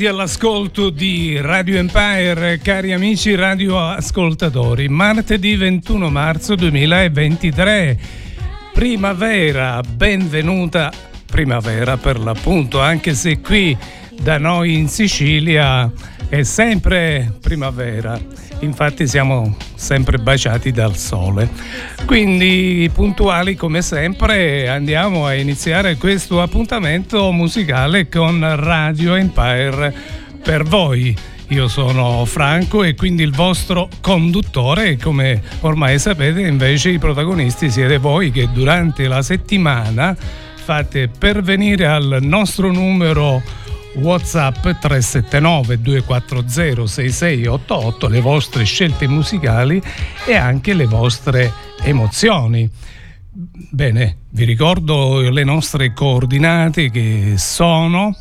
Ben ritrovati all'ascolto di Radio Empire, cari amici radioascoltatori. Martedì 21 marzo 2023, primavera, benvenuta. Primavera per l'appunto, anche se qui da noi in Sicilia è sempre primavera infatti siamo sempre baciati dal sole. Quindi puntuali come sempre andiamo a iniziare questo appuntamento musicale con Radio Empire per voi. Io sono Franco e quindi il vostro conduttore e come ormai sapete invece i protagonisti siete voi che durante la settimana fate pervenire al nostro numero WhatsApp 379 240 6688 le vostre scelte musicali e anche le vostre emozioni. Bene, vi ricordo le nostre coordinate che sono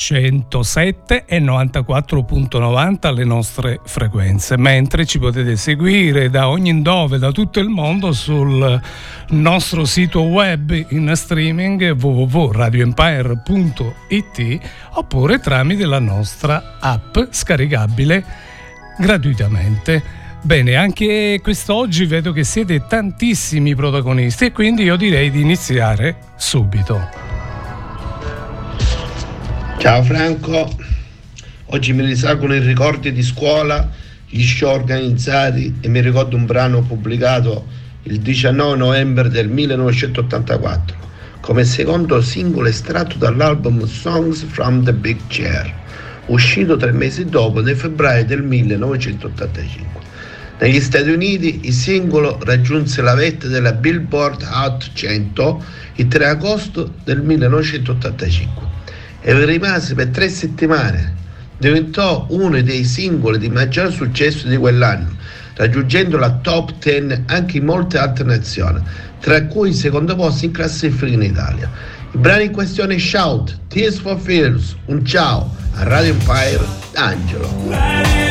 107 e 94.90 le nostre frequenze, mentre ci potete seguire da ogni dove, da tutto il mondo sul nostro sito web in streaming www.radioempire.it oppure tramite la nostra app scaricabile gratuitamente. Bene, anche quest'oggi vedo che siete tantissimi protagonisti e quindi io direi di iniziare subito. Ciao Franco, oggi mi risalgono i ricordi di scuola, gli show organizzati e mi ricordo un brano pubblicato il 19 novembre del 1984 come secondo singolo estratto dall'album Songs from the Big Chair, uscito tre mesi dopo nel febbraio del 1985. Negli Stati Uniti il singolo raggiunse la vetta della Billboard Hot 100 il 3 agosto del 1985 e rimase per tre settimane. Diventò uno dei singoli di maggior successo di quell'anno, raggiungendo la top 10 anche in molte altre nazioni, tra cui il secondo posto in classifica in Italia. Il brano in questione Shout, Tears for Fears, un ciao a Radio Empire, Angelo.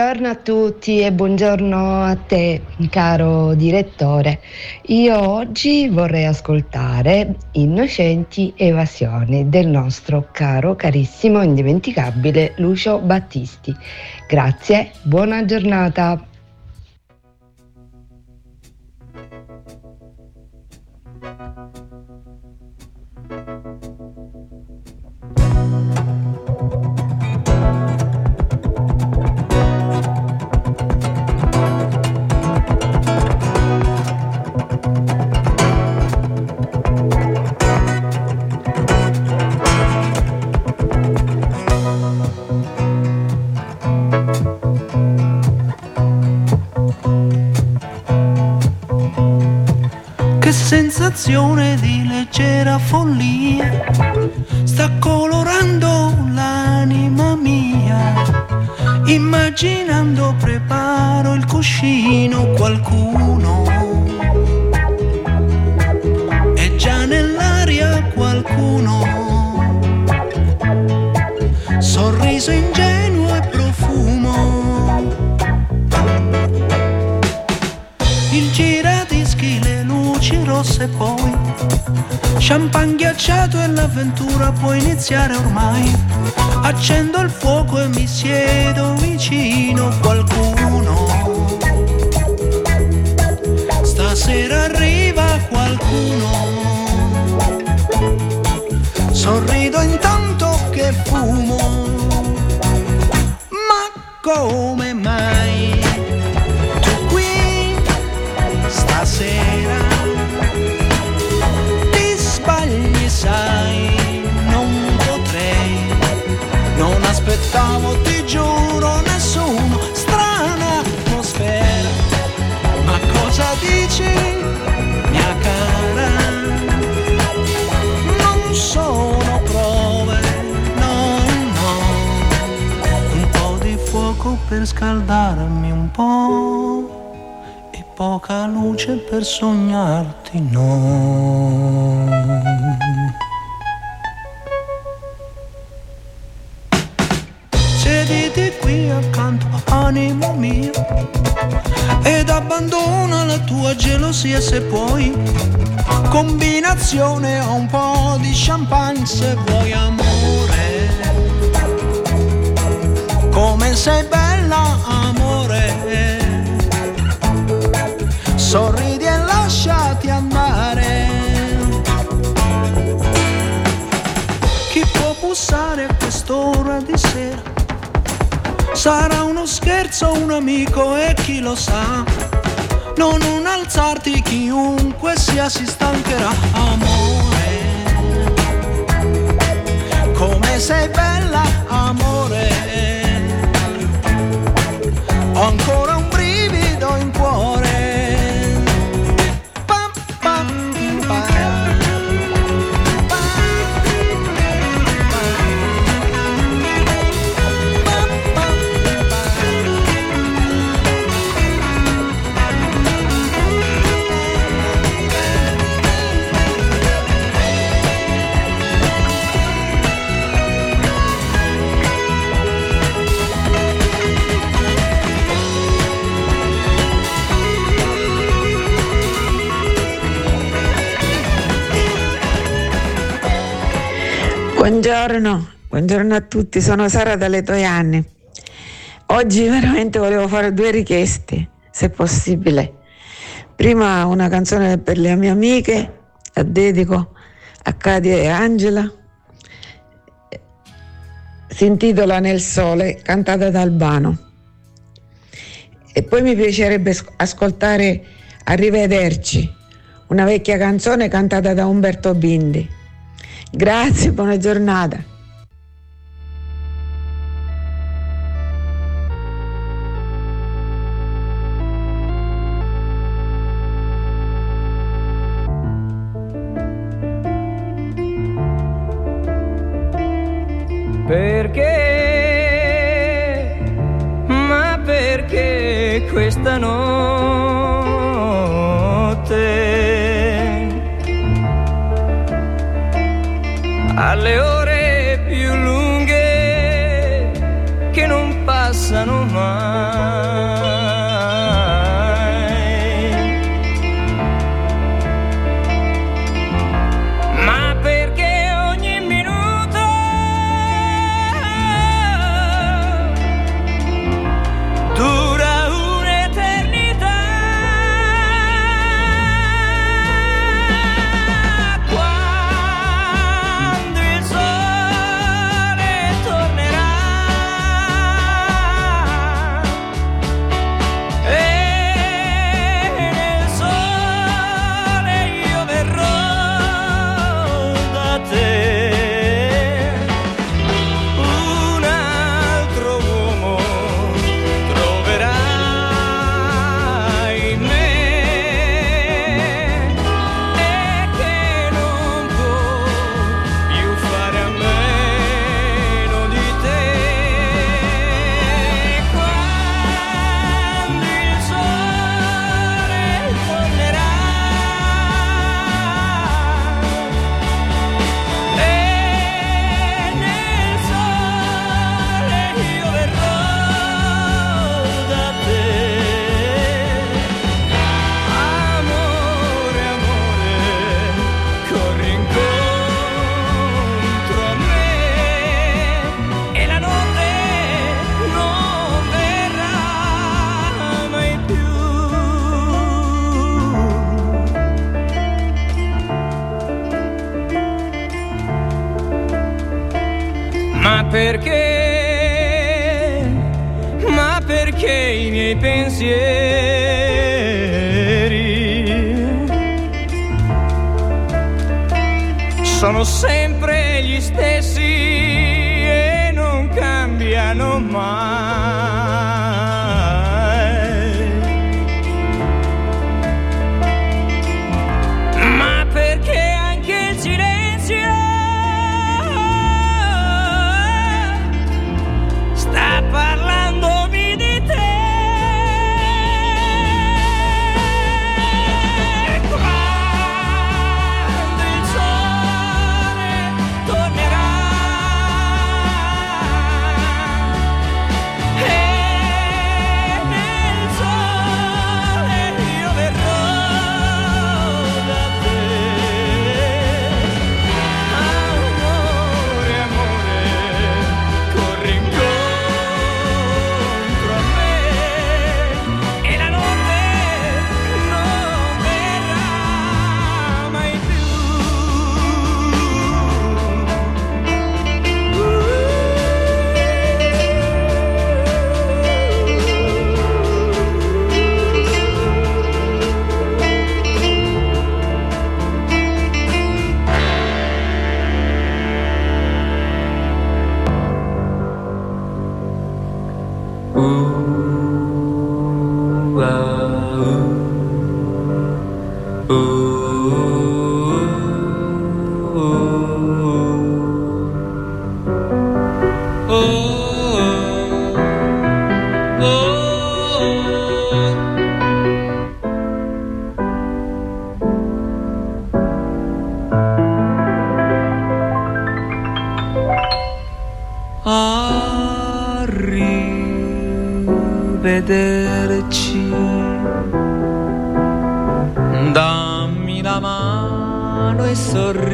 Buongiorno a tutti e buongiorno a te, caro direttore. Io oggi vorrei ascoltare Innocenti Evasioni del nostro caro, carissimo, indimenticabile Lucio Battisti. Grazie, buona giornata. Sensazione di leggera follia sta colorando l'anima mia. Immaginando preparo il cuscino qualcuno. È già nell'aria qualcuno. Sorriso ingenuo Champagne ghiacciato e l'avventura può iniziare ormai. Accendo il fuoco e mi siedo vicino a qualcuno. Stasera arriva qualcuno. Sorrido intanto che fumo. Ma come aspettavo ti giuro nessuno strana atmosfera. Ma cosa dici mia cara? Non sono prove no no. Un po' di fuoco per scaldarmi un po' e poca luce per sognarti no. Combinazione a un po' di champagne se vuoi amore. Come sei bella amore. Sorridi e lasciati andare. Chi può bussare a quest'ora di sera? Sarà uno scherzo, un amico e chi lo sa. Non un alzarti, chiunque sia si stancherà. Amore, come sei bella, amore. Ho ancora Buongiorno, buongiorno a tutti, sono Sara dalle Toianni. Oggi veramente volevo fare due richieste, se possibile. Prima una canzone per le mie amiche, la dedico a Cadia e Angela. Si intitola Nel sole, cantata da Albano. E poi mi piacerebbe sc- ascoltare Arrivederci, una vecchia canzone cantata da Umberto Bindi. Grazie, buona giornata. Perché? Ma perché questa notte? Alle ore i miei pensieri. Sono sempre gli stessi e non cambiano mai. sorrir.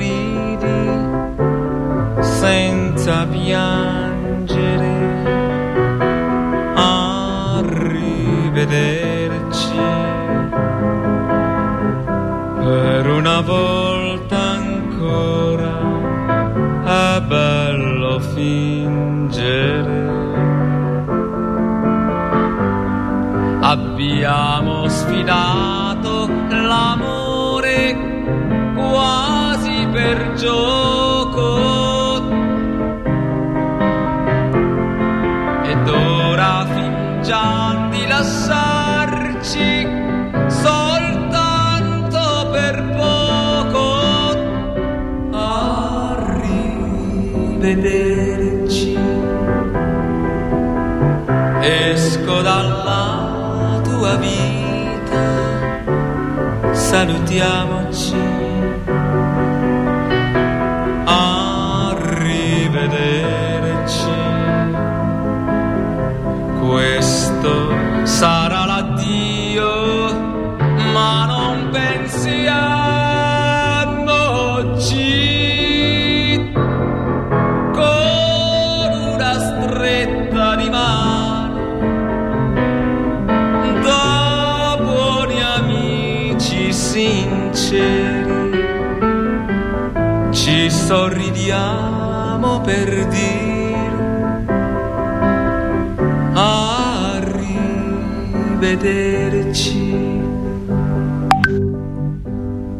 gioco. Ed ora fingiamo di lasciarci soltanto per poco. Arrivederci. Esco dalla tua vita. Salutiamo per dire arrivederci.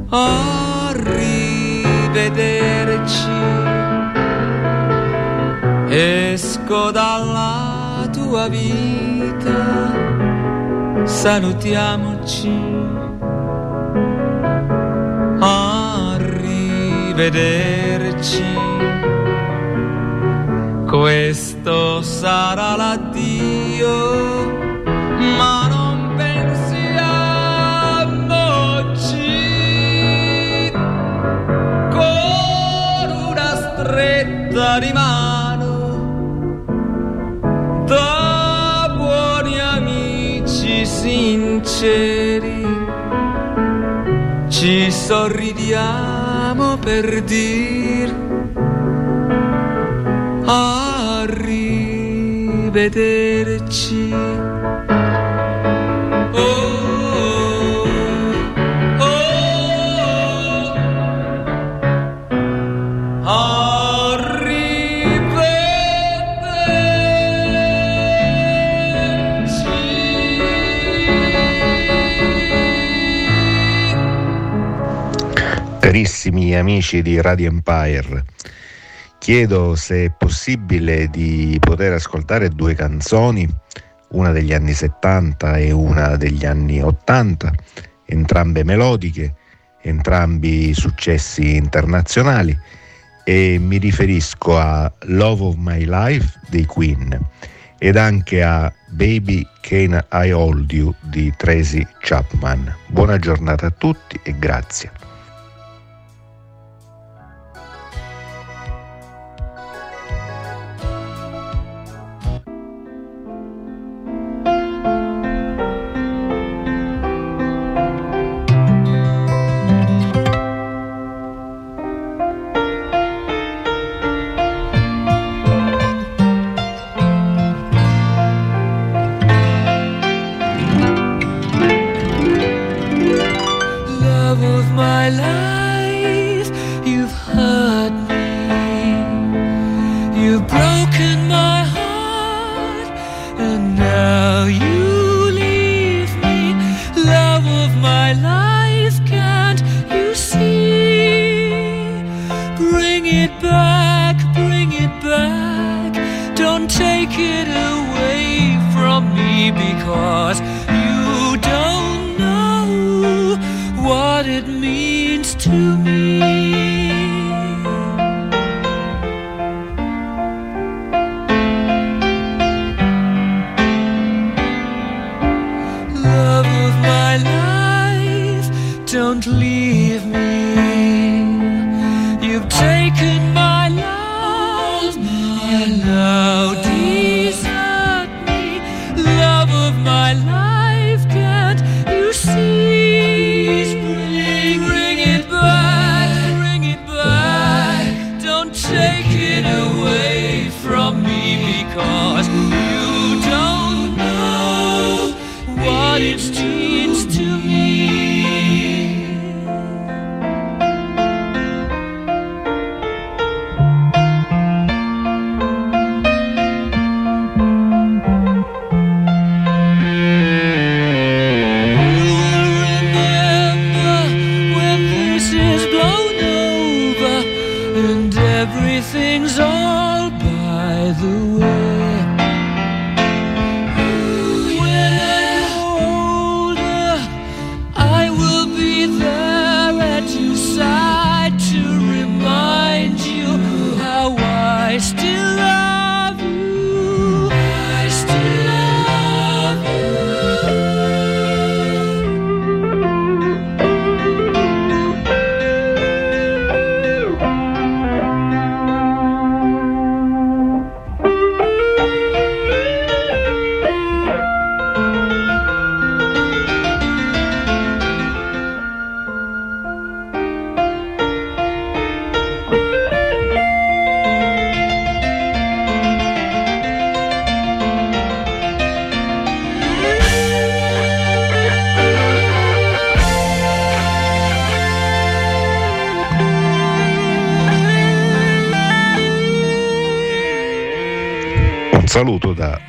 Arrivederci. Esco dalla tua vita, salutiamoci. Arrivederci. Questo sarà l'addio, ma non pensiamoci con una stretta di mano da buoni amici sinceri ci sorridiamo per dir arrivederci. Oh, oh, arrivederci. Carissimi amici di Radio Empire, chiedo se è possibile di poter ascoltare due canzoni, una degli anni 70 e una degli anni 80, entrambe melodiche, entrambi successi internazionali e mi riferisco a Love of My Life dei Queen ed anche a Baby Can I Hold You di Tracy Chapman. Buona giornata a tutti e grazie.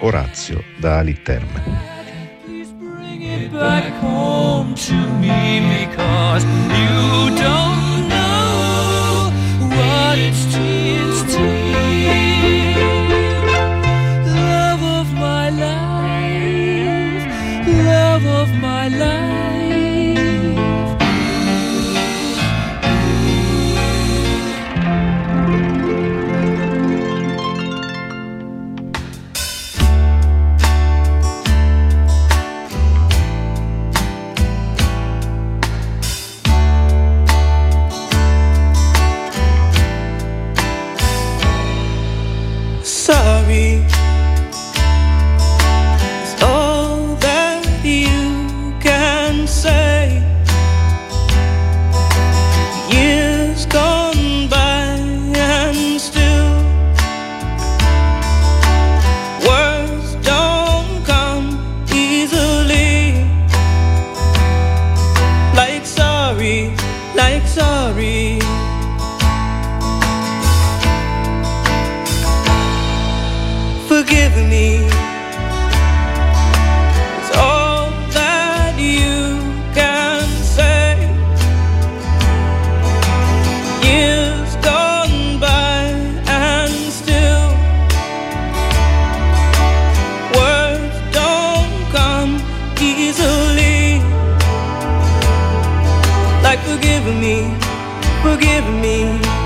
Orazio da Aliterme. forgive me, forgive me.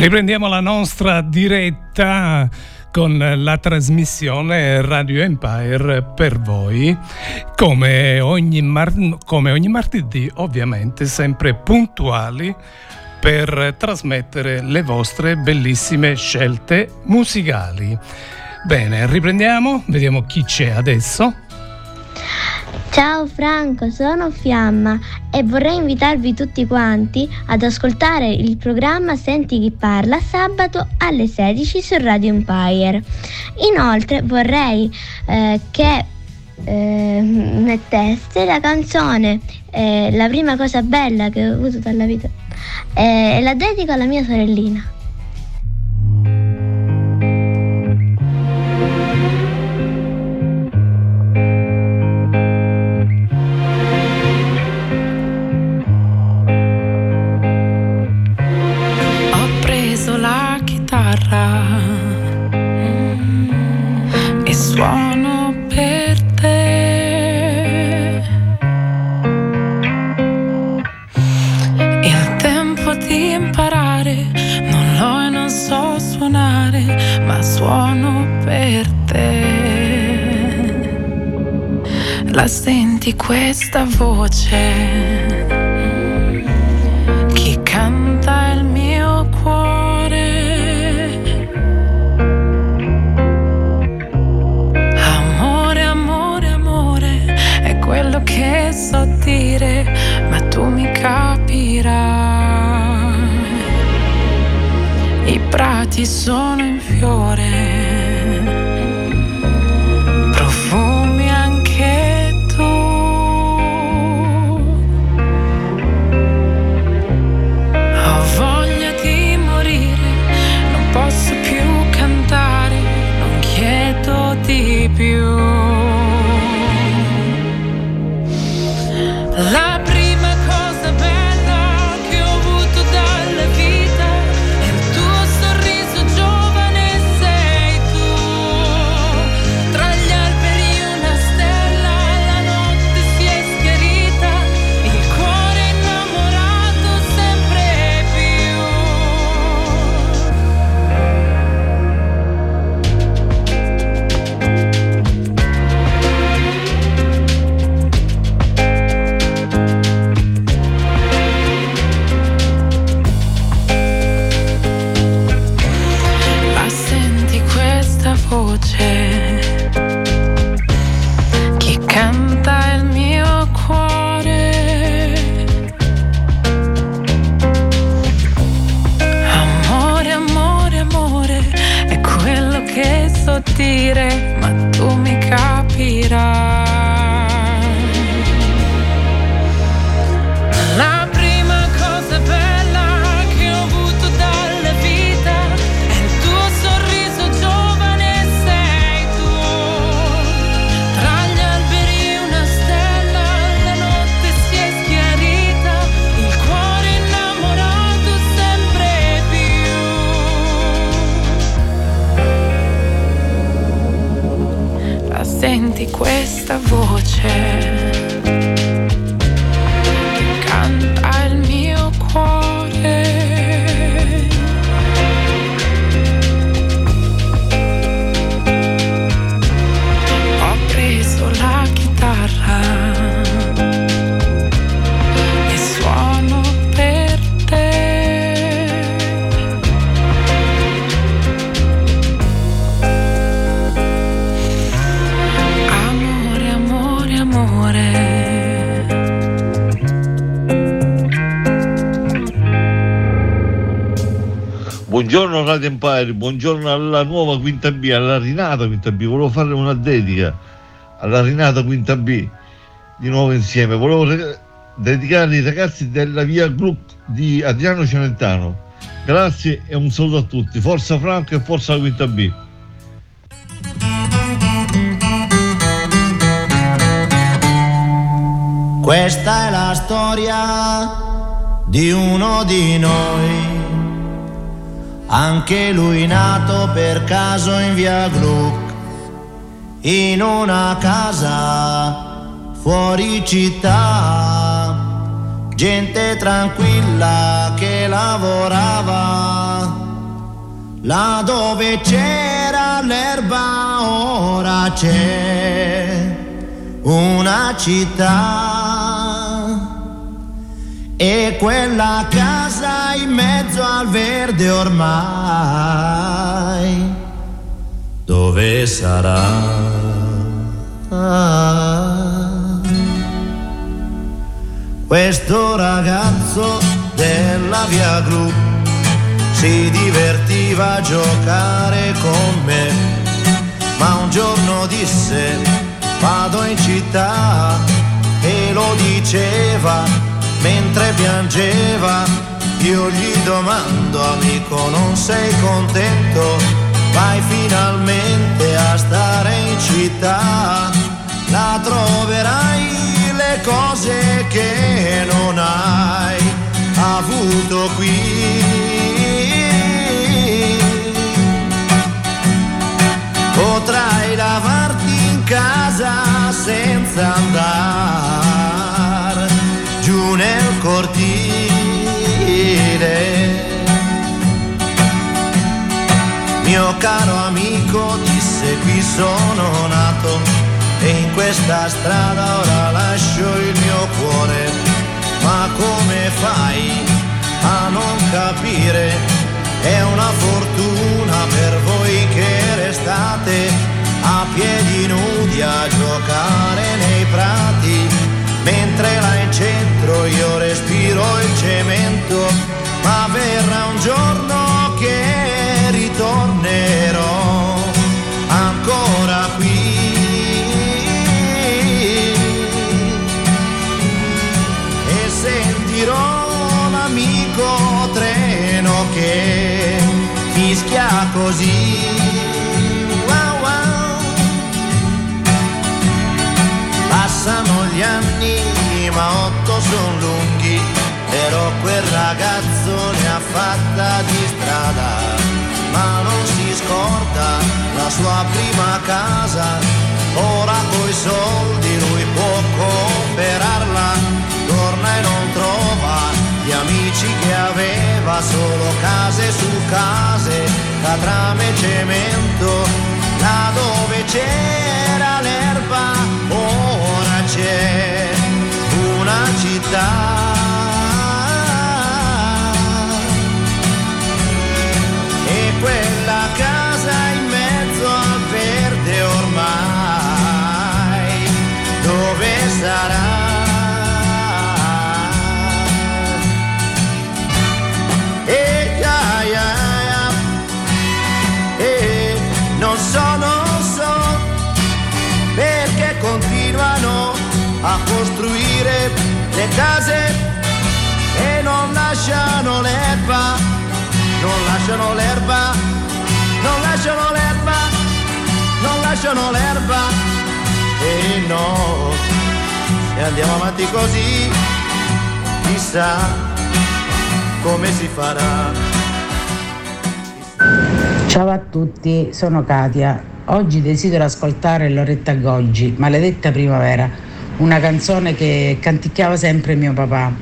Riprendiamo la nostra diretta con la trasmissione Radio Empire per voi, come ogni, mar- come ogni martedì ovviamente sempre puntuali per trasmettere le vostre bellissime scelte musicali. Bene, riprendiamo, vediamo chi c'è adesso. Ciao Franco, sono Fiamma e vorrei invitarvi tutti quanti ad ascoltare il programma Senti chi parla sabato alle 16 su Radio Empire. Inoltre vorrei eh, che eh, metteste la canzone eh, La prima cosa bella che ho avuto dalla vita eh, e la dedico alla mia sorellina. senti questa voce che canta il mio cuore. Amore, amore, amore, è quello che so dire, ma tu mi capirai. I prati sono in fiore. Buongiorno Radio Empire, buongiorno alla nuova Quinta B, alla rinata Quinta B. Volevo fare una dedica alla rinata Quinta B di nuovo insieme. Volevo re- dedicare ai ragazzi della via Group di Adriano Celentano. Grazie e un saluto a tutti. Forza Franco e forza la Quinta B. Questa è la storia di uno di noi, anche lui nato per caso in via Gluck, in una casa fuori città, gente tranquilla che lavorava, là dove c'era l'erba ora c'è una città. E quella casa in mezzo al verde ormai dove sarà? Questo ragazzo della via Gru si divertiva a giocare con me, ma un giorno disse vado in città e lo diceva mentre piangeva. Io gli domando amico non sei contento? Vai finalmente a stare in città, la troverai le cose che non hai avuto qui. Potrai lavarti sono nato e in questa strada ora lascio il mio cuore. Ma come fai a non capire? È una fortuna per voi che restate a piedi nudi a giocare nei prati, mentre là in centro io respiro il cemento, ma verrà un giorno che ancora qui. E sentirò l'amico treno che fischia così. Wow, wow. Passano gli anni, ma otto sono lunghi, però quel ragazzo ne ha fatta di strada ma non si scorda la sua prima casa. Ora coi soldi lui può comprarla, torna e non trova gli amici che aveva, solo case su case, catrame e cemento, là dove c'era l'erba, ora c'è una città. A costruire le case e non lasciano l'erba, non lasciano l'erba, non lasciano l'erba, non lasciano l'erba. E no, se andiamo avanti così, chissà come si farà. Ciao a tutti, sono Katia. Oggi desidero ascoltare Loretta Goggi, Maledetta Primavera, una canzone che canticchiava sempre mio papà.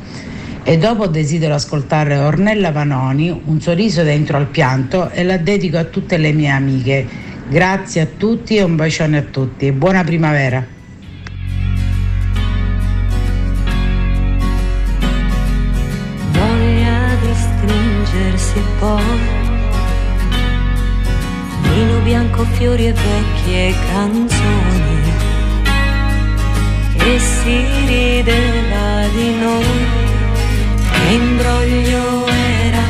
E dopo desidero ascoltare Ornella Vanoni, Un sorriso dentro al pianto e la dedico a tutte le mie amiche. Grazie a tutti e un bacione a tutti. Buona primavera. voglia di stringersi poi vino bianco, fiori e vecchie canzoni e si rideva di noi che imbroglio era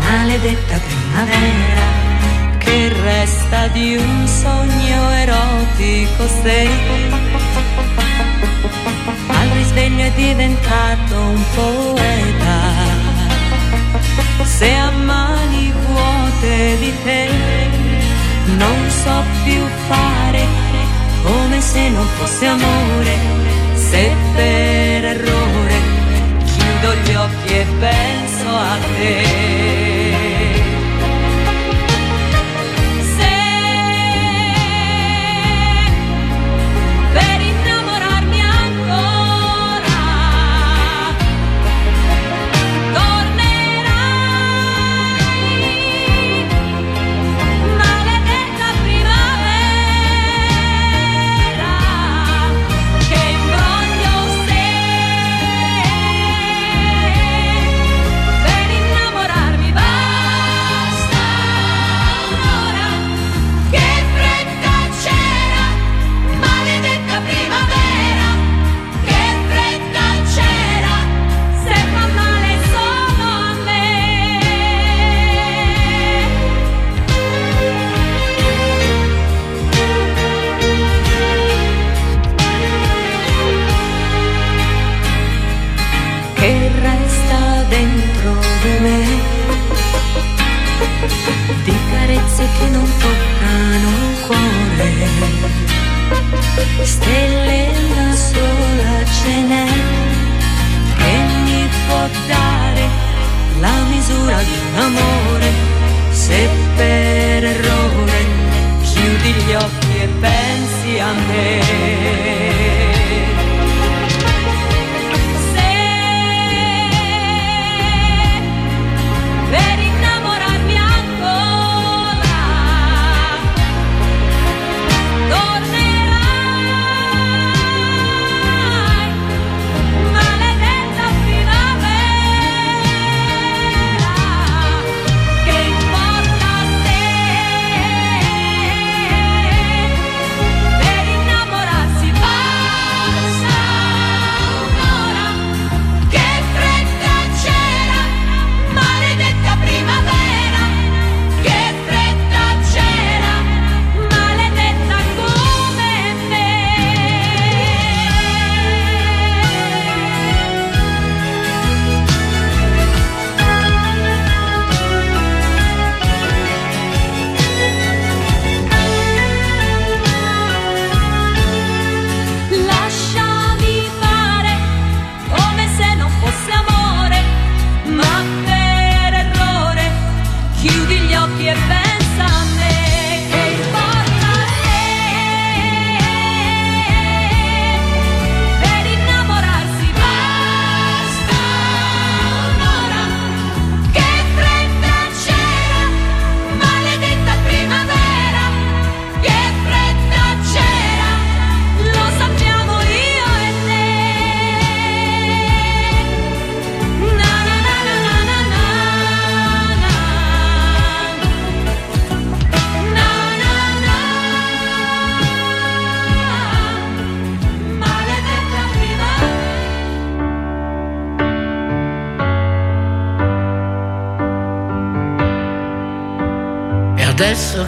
maledetta primavera che resta di un sogno erotico se al risveglio è diventato un poeta. Se a mani vuote di te non so più fare come se non fosse amore, se per errore chiudo gli occhi e penso a te.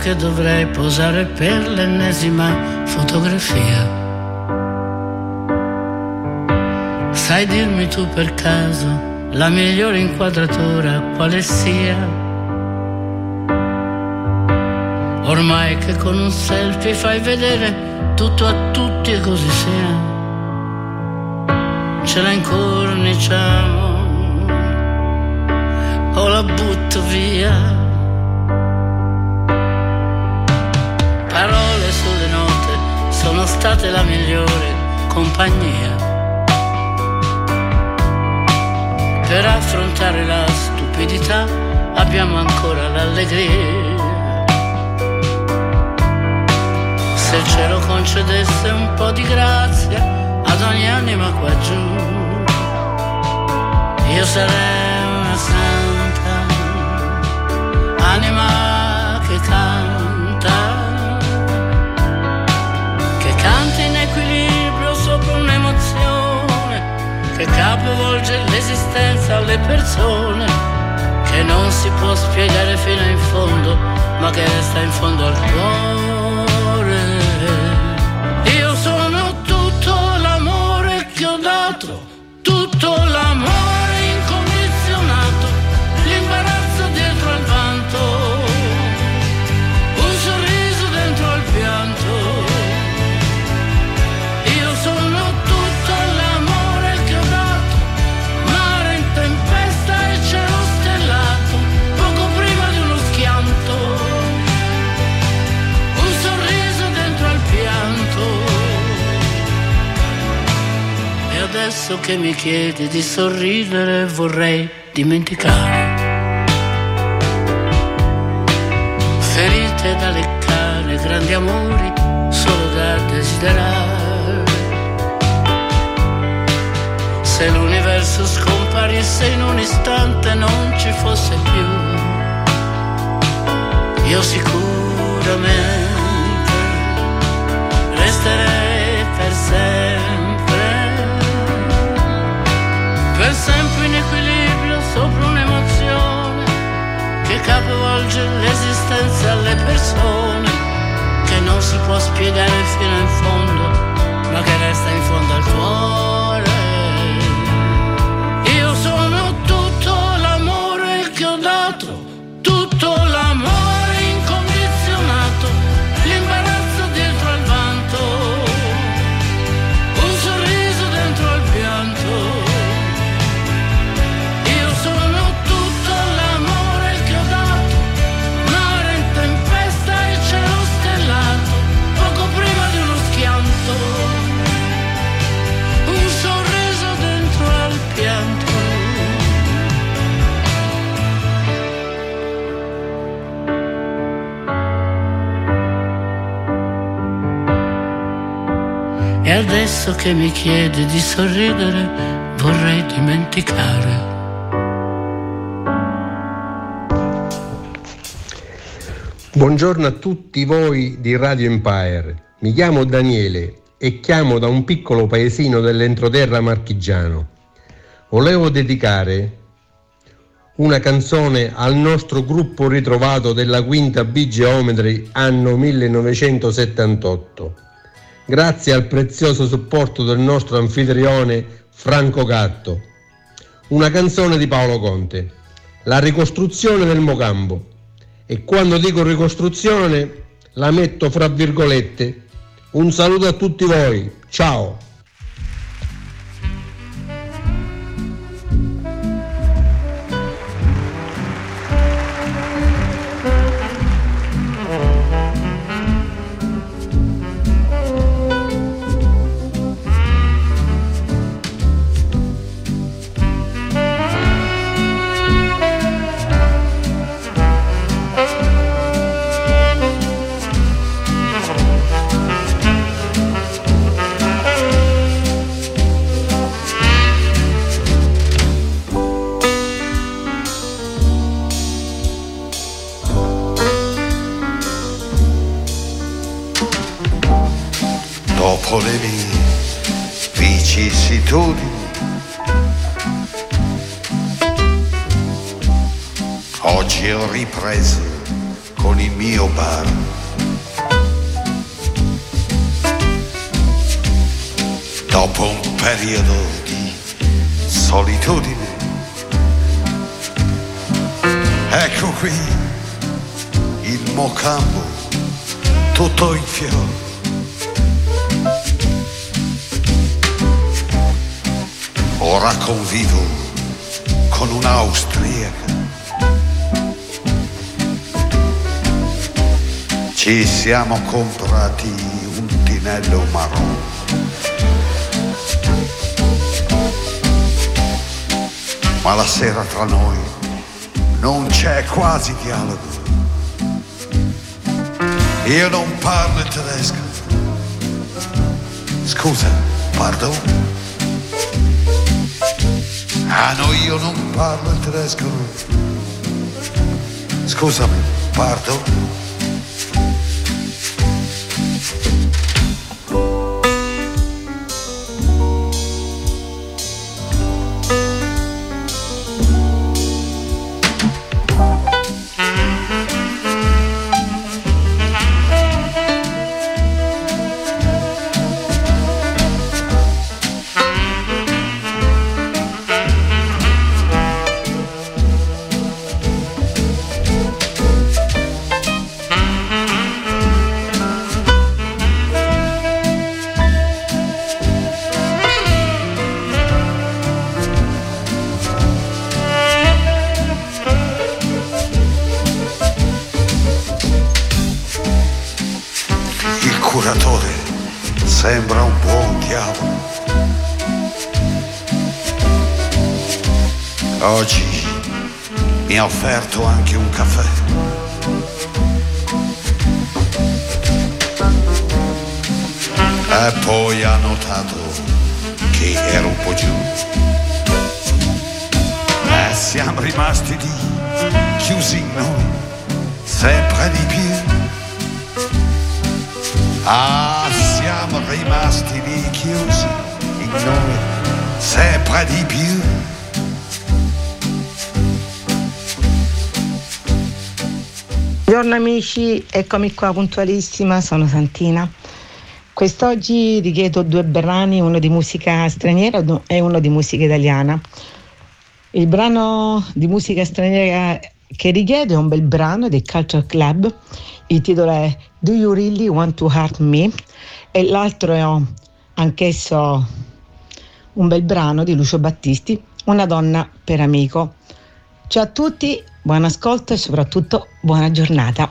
Che dovrei posare per l'ennesima fotografia. Sai dirmi tu per caso la migliore inquadratura quale sia? Ormai che con un selfie fai vedere tutto a tutti e così sia. Ce la incorniciamo o la butto via. State la migliore compagnia. Per affrontare la stupidità abbiamo ancora l'allegria. Se il cielo concedesse un po' di grazia ad ogni anima qua giù, io sarei una santa, anima che canta, che capovolge l'esistenza alle persone, che non si può spiegare fino in fondo, ma che resta in fondo al cuore. Adesso che mi chiedi di sorridere vorrei dimenticare. Ferite da leccare, grandi amori solo da desiderare. Se l'universo scomparisse in un istante non ci fosse più, io sicuramente resterei che capovolge l'esistenza alle persone, che non si può spiegare fino in fondo, ma che resta in fondo al cuore. E adesso che mi chiede di sorridere, vorrei dimenticare. Buongiorno a tutti voi di Radio Empire. Mi chiamo Daniele e chiamo da un piccolo paesino dell'entroterra marchigiano. Volevo dedicare una canzone al nostro gruppo ritrovato della quinta B Geometry anno 1978. Grazie al prezioso supporto del nostro anfitrione Franco Gatto. Una canzone di Paolo Conte. La ricostruzione del Mocambo. E quando dico ricostruzione la metto fra virgolette. Un saluto a tutti voi. Ciao. Ora convivo con un'austriaca. Ci siamo comprati un tinello marrone. Ma la sera tra noi non c'è quasi dialogo. Io non parlo tedesco. Scusa, pardon? Ah no, io non parlo il tedesco. Scusami, pardon? Chiusi in noi, sempre di più. Buongiorno amici, eccomi qua puntualissima, sono Santina. Quest'oggi richiedo due brani, uno di musica straniera e uno di musica italiana. Il brano di musica straniera che richiedo è un bel brano dei Culture Club, il titolo è Do You Really Want to Hurt Me? e l'altro è anch'esso un bel brano di Lucio Battisti, Una donna per amico. Ciao a tutti, buon ascolto e soprattutto buona giornata.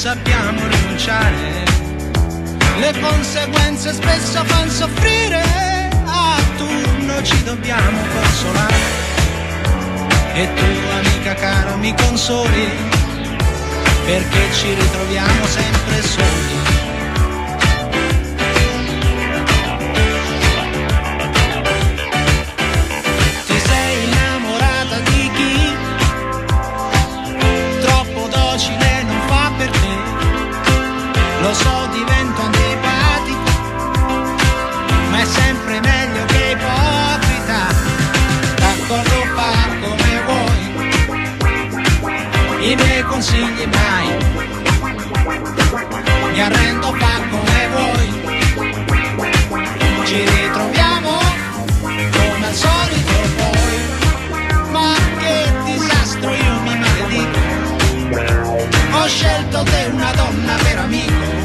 sappiamo rinunciare. Le conseguenze spesso fanno soffrire, a turno ci dobbiamo consolare. E tu amica caro mi consoli, perché ci ritroviamo sempre soli. non consigli mai. Mi arrendo fa come vuoi ci ritroviamo come al solito poi. Ma che disastro io mi maledico. Ho scelto te una donna per amico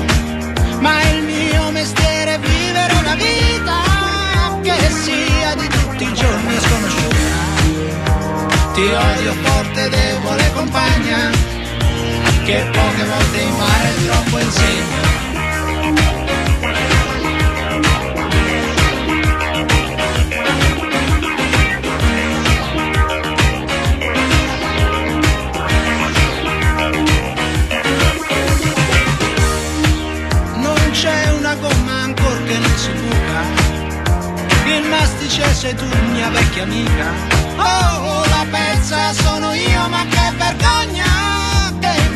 ma è il mio mestiere vivere una vita che sia di tutti i giorni sconosciuta. Ti odio forte, debole compagna che poche volte in mare troppo insegna. dice sei tu mia vecchia amica Oh, la pezza sono io, ma che vergogna!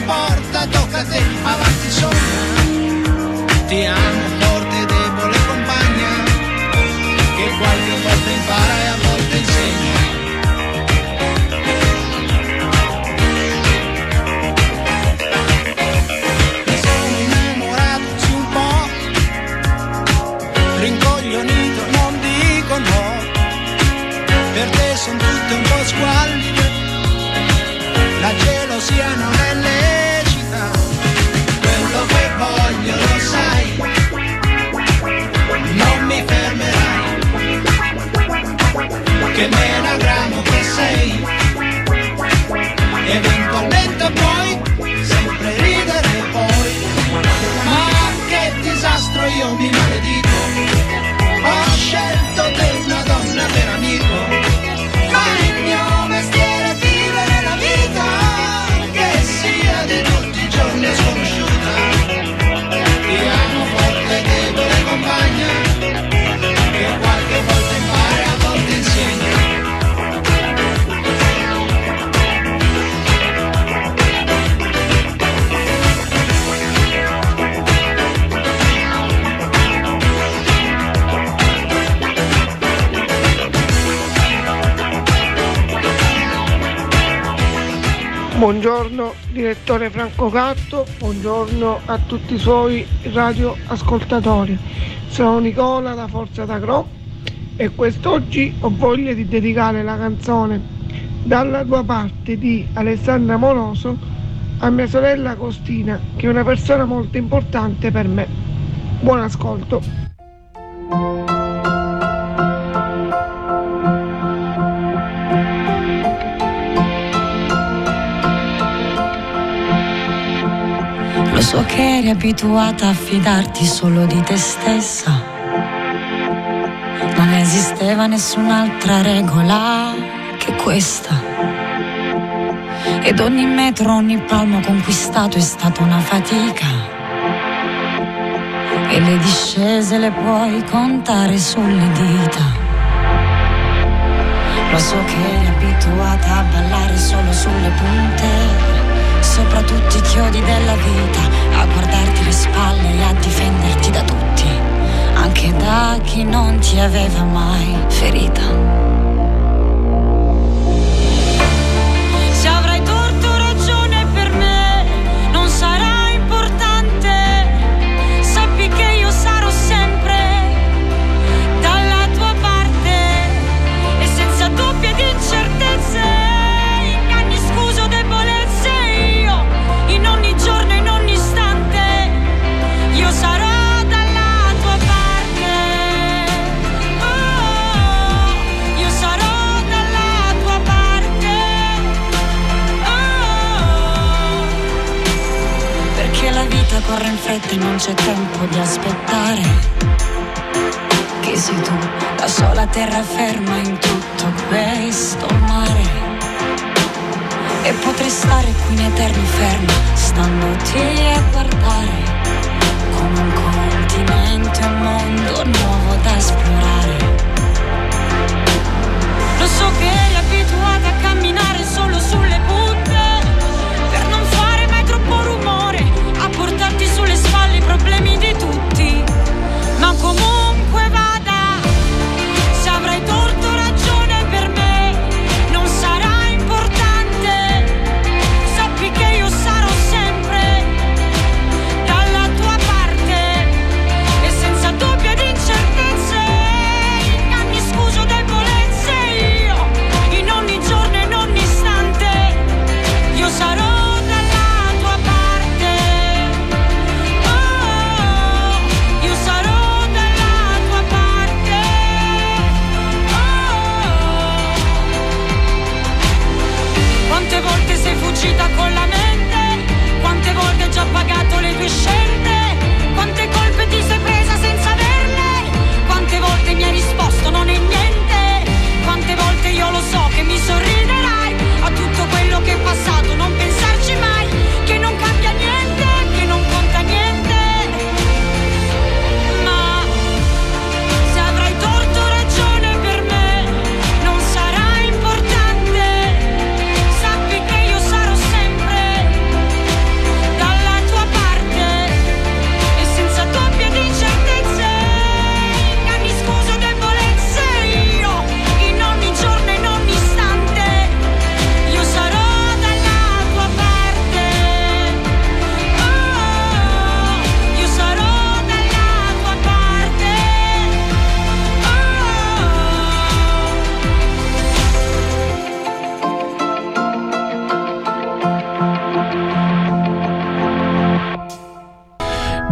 Che importa, tocca a te, avanti sogna. Ti amo buongiorno a tutti i suoi radioascoltatori. Sono Nicola da Forza d'Agro e quest'oggi ho voglia di dedicare la canzone Dalla tua parte di Alessandra Moroso a mia sorella Costina, che è una persona molto importante per me. Buon ascolto. So che eri abituata a fidarti solo di te stessa. Non esisteva nessun'altra regola che questa. Ed ogni metro, ogni palmo conquistato è stata una fatica. E le discese le puoi contare sulle dita. Lo so che eri abituata a ballare solo sulle punte sopra tutti i chiodi della vita, a guardarti le spalle e a difenderti da tutti, anche da chi non ti aveva mai ferita. Corre in fretta e non c'è tempo di aspettare. Che sei tu, la sola terraferma in tutto questo mare. E potrei stare qui in eterno fermo, standoti a guardare. Come un continente, un mondo nuovo da esplorare. Lo so che eri abituata a camminare solo sulle punte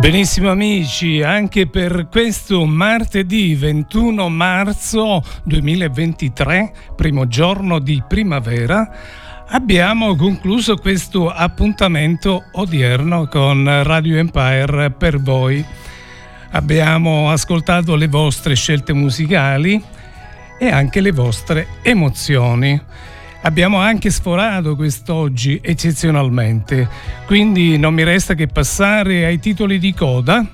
Benissimo amici, anche per questo martedì 21 marzo 2023, primo giorno di primavera, abbiamo concluso questo appuntamento odierno con Radio Empire per voi. Abbiamo ascoltato le vostre scelte musicali e anche le vostre emozioni. Abbiamo anche sforato quest'oggi eccezionalmente, quindi non mi resta che passare ai titoli di coda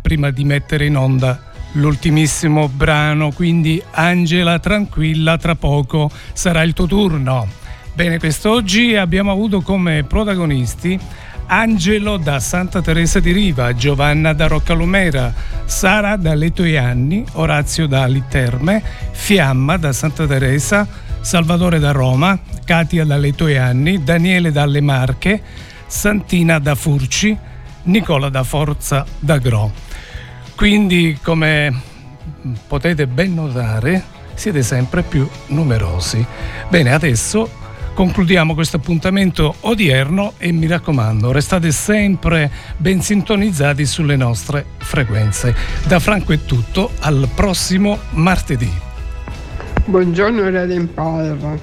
prima di mettere in onda l'ultimissimo brano, quindi Angela tranquilla, tra poco sarà il tuo turno. Bene, quest'oggi abbiamo avuto come protagonisti Angelo da Santa Teresa di Riva, Giovanna da Roccalumera, Sara da Letoianni, Orazio da Literme, Fiamma da Santa Teresa, Salvatore da Roma, Katia da Letoianni, Daniele dalle Marche, Santina da Furci, Nicola da Forza da Gro. Quindi, come potete ben notare, siete sempre più numerosi. Bene, adesso concludiamo questo appuntamento odierno e mi raccomando, restate sempre ben sintonizzati sulle nostre frequenze. Da Franco è tutto, al prossimo martedì. Buongiorno Radio Empire,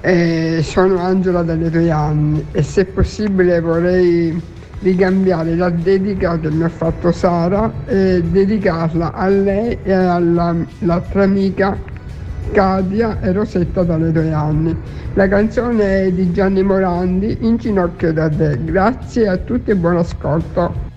Eh, sono Angela dalle tre anni e se possibile vorrei ricambiare la dedica che mi ha fatto Sara e dedicarla a lei e all'altra amica Katia e Rosetta dalle tre anni. La canzone è di Gianni Morandi, In ginocchio da te. Grazie a tutti e buon ascolto.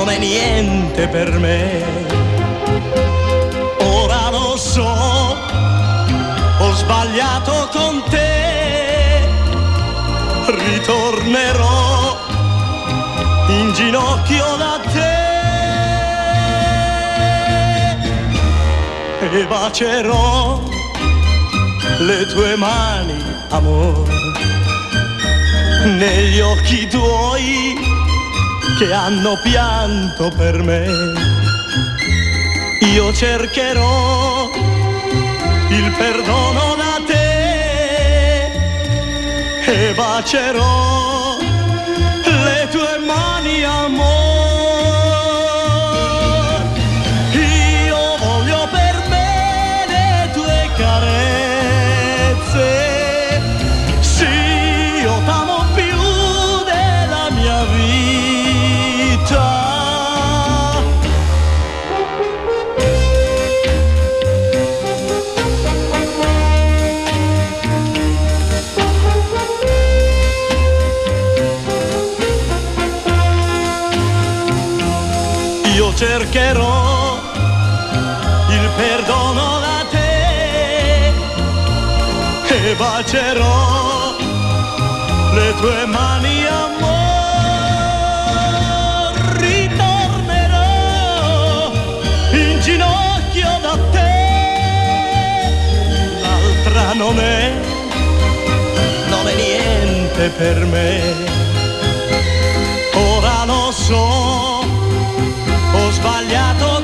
Non è niente per me. Ora lo so, ho sbagliato con te, ritornerò in ginocchio da te. E bacerò le tue mani, amore, negli occhi tuoi che hanno pianto per me. Io cercherò il perdono da te e bacerò bacerò le tue mani, amor. Ritornerò in ginocchio da te. L'altra non è, non è niente per me. Ora lo so, ho sbagliato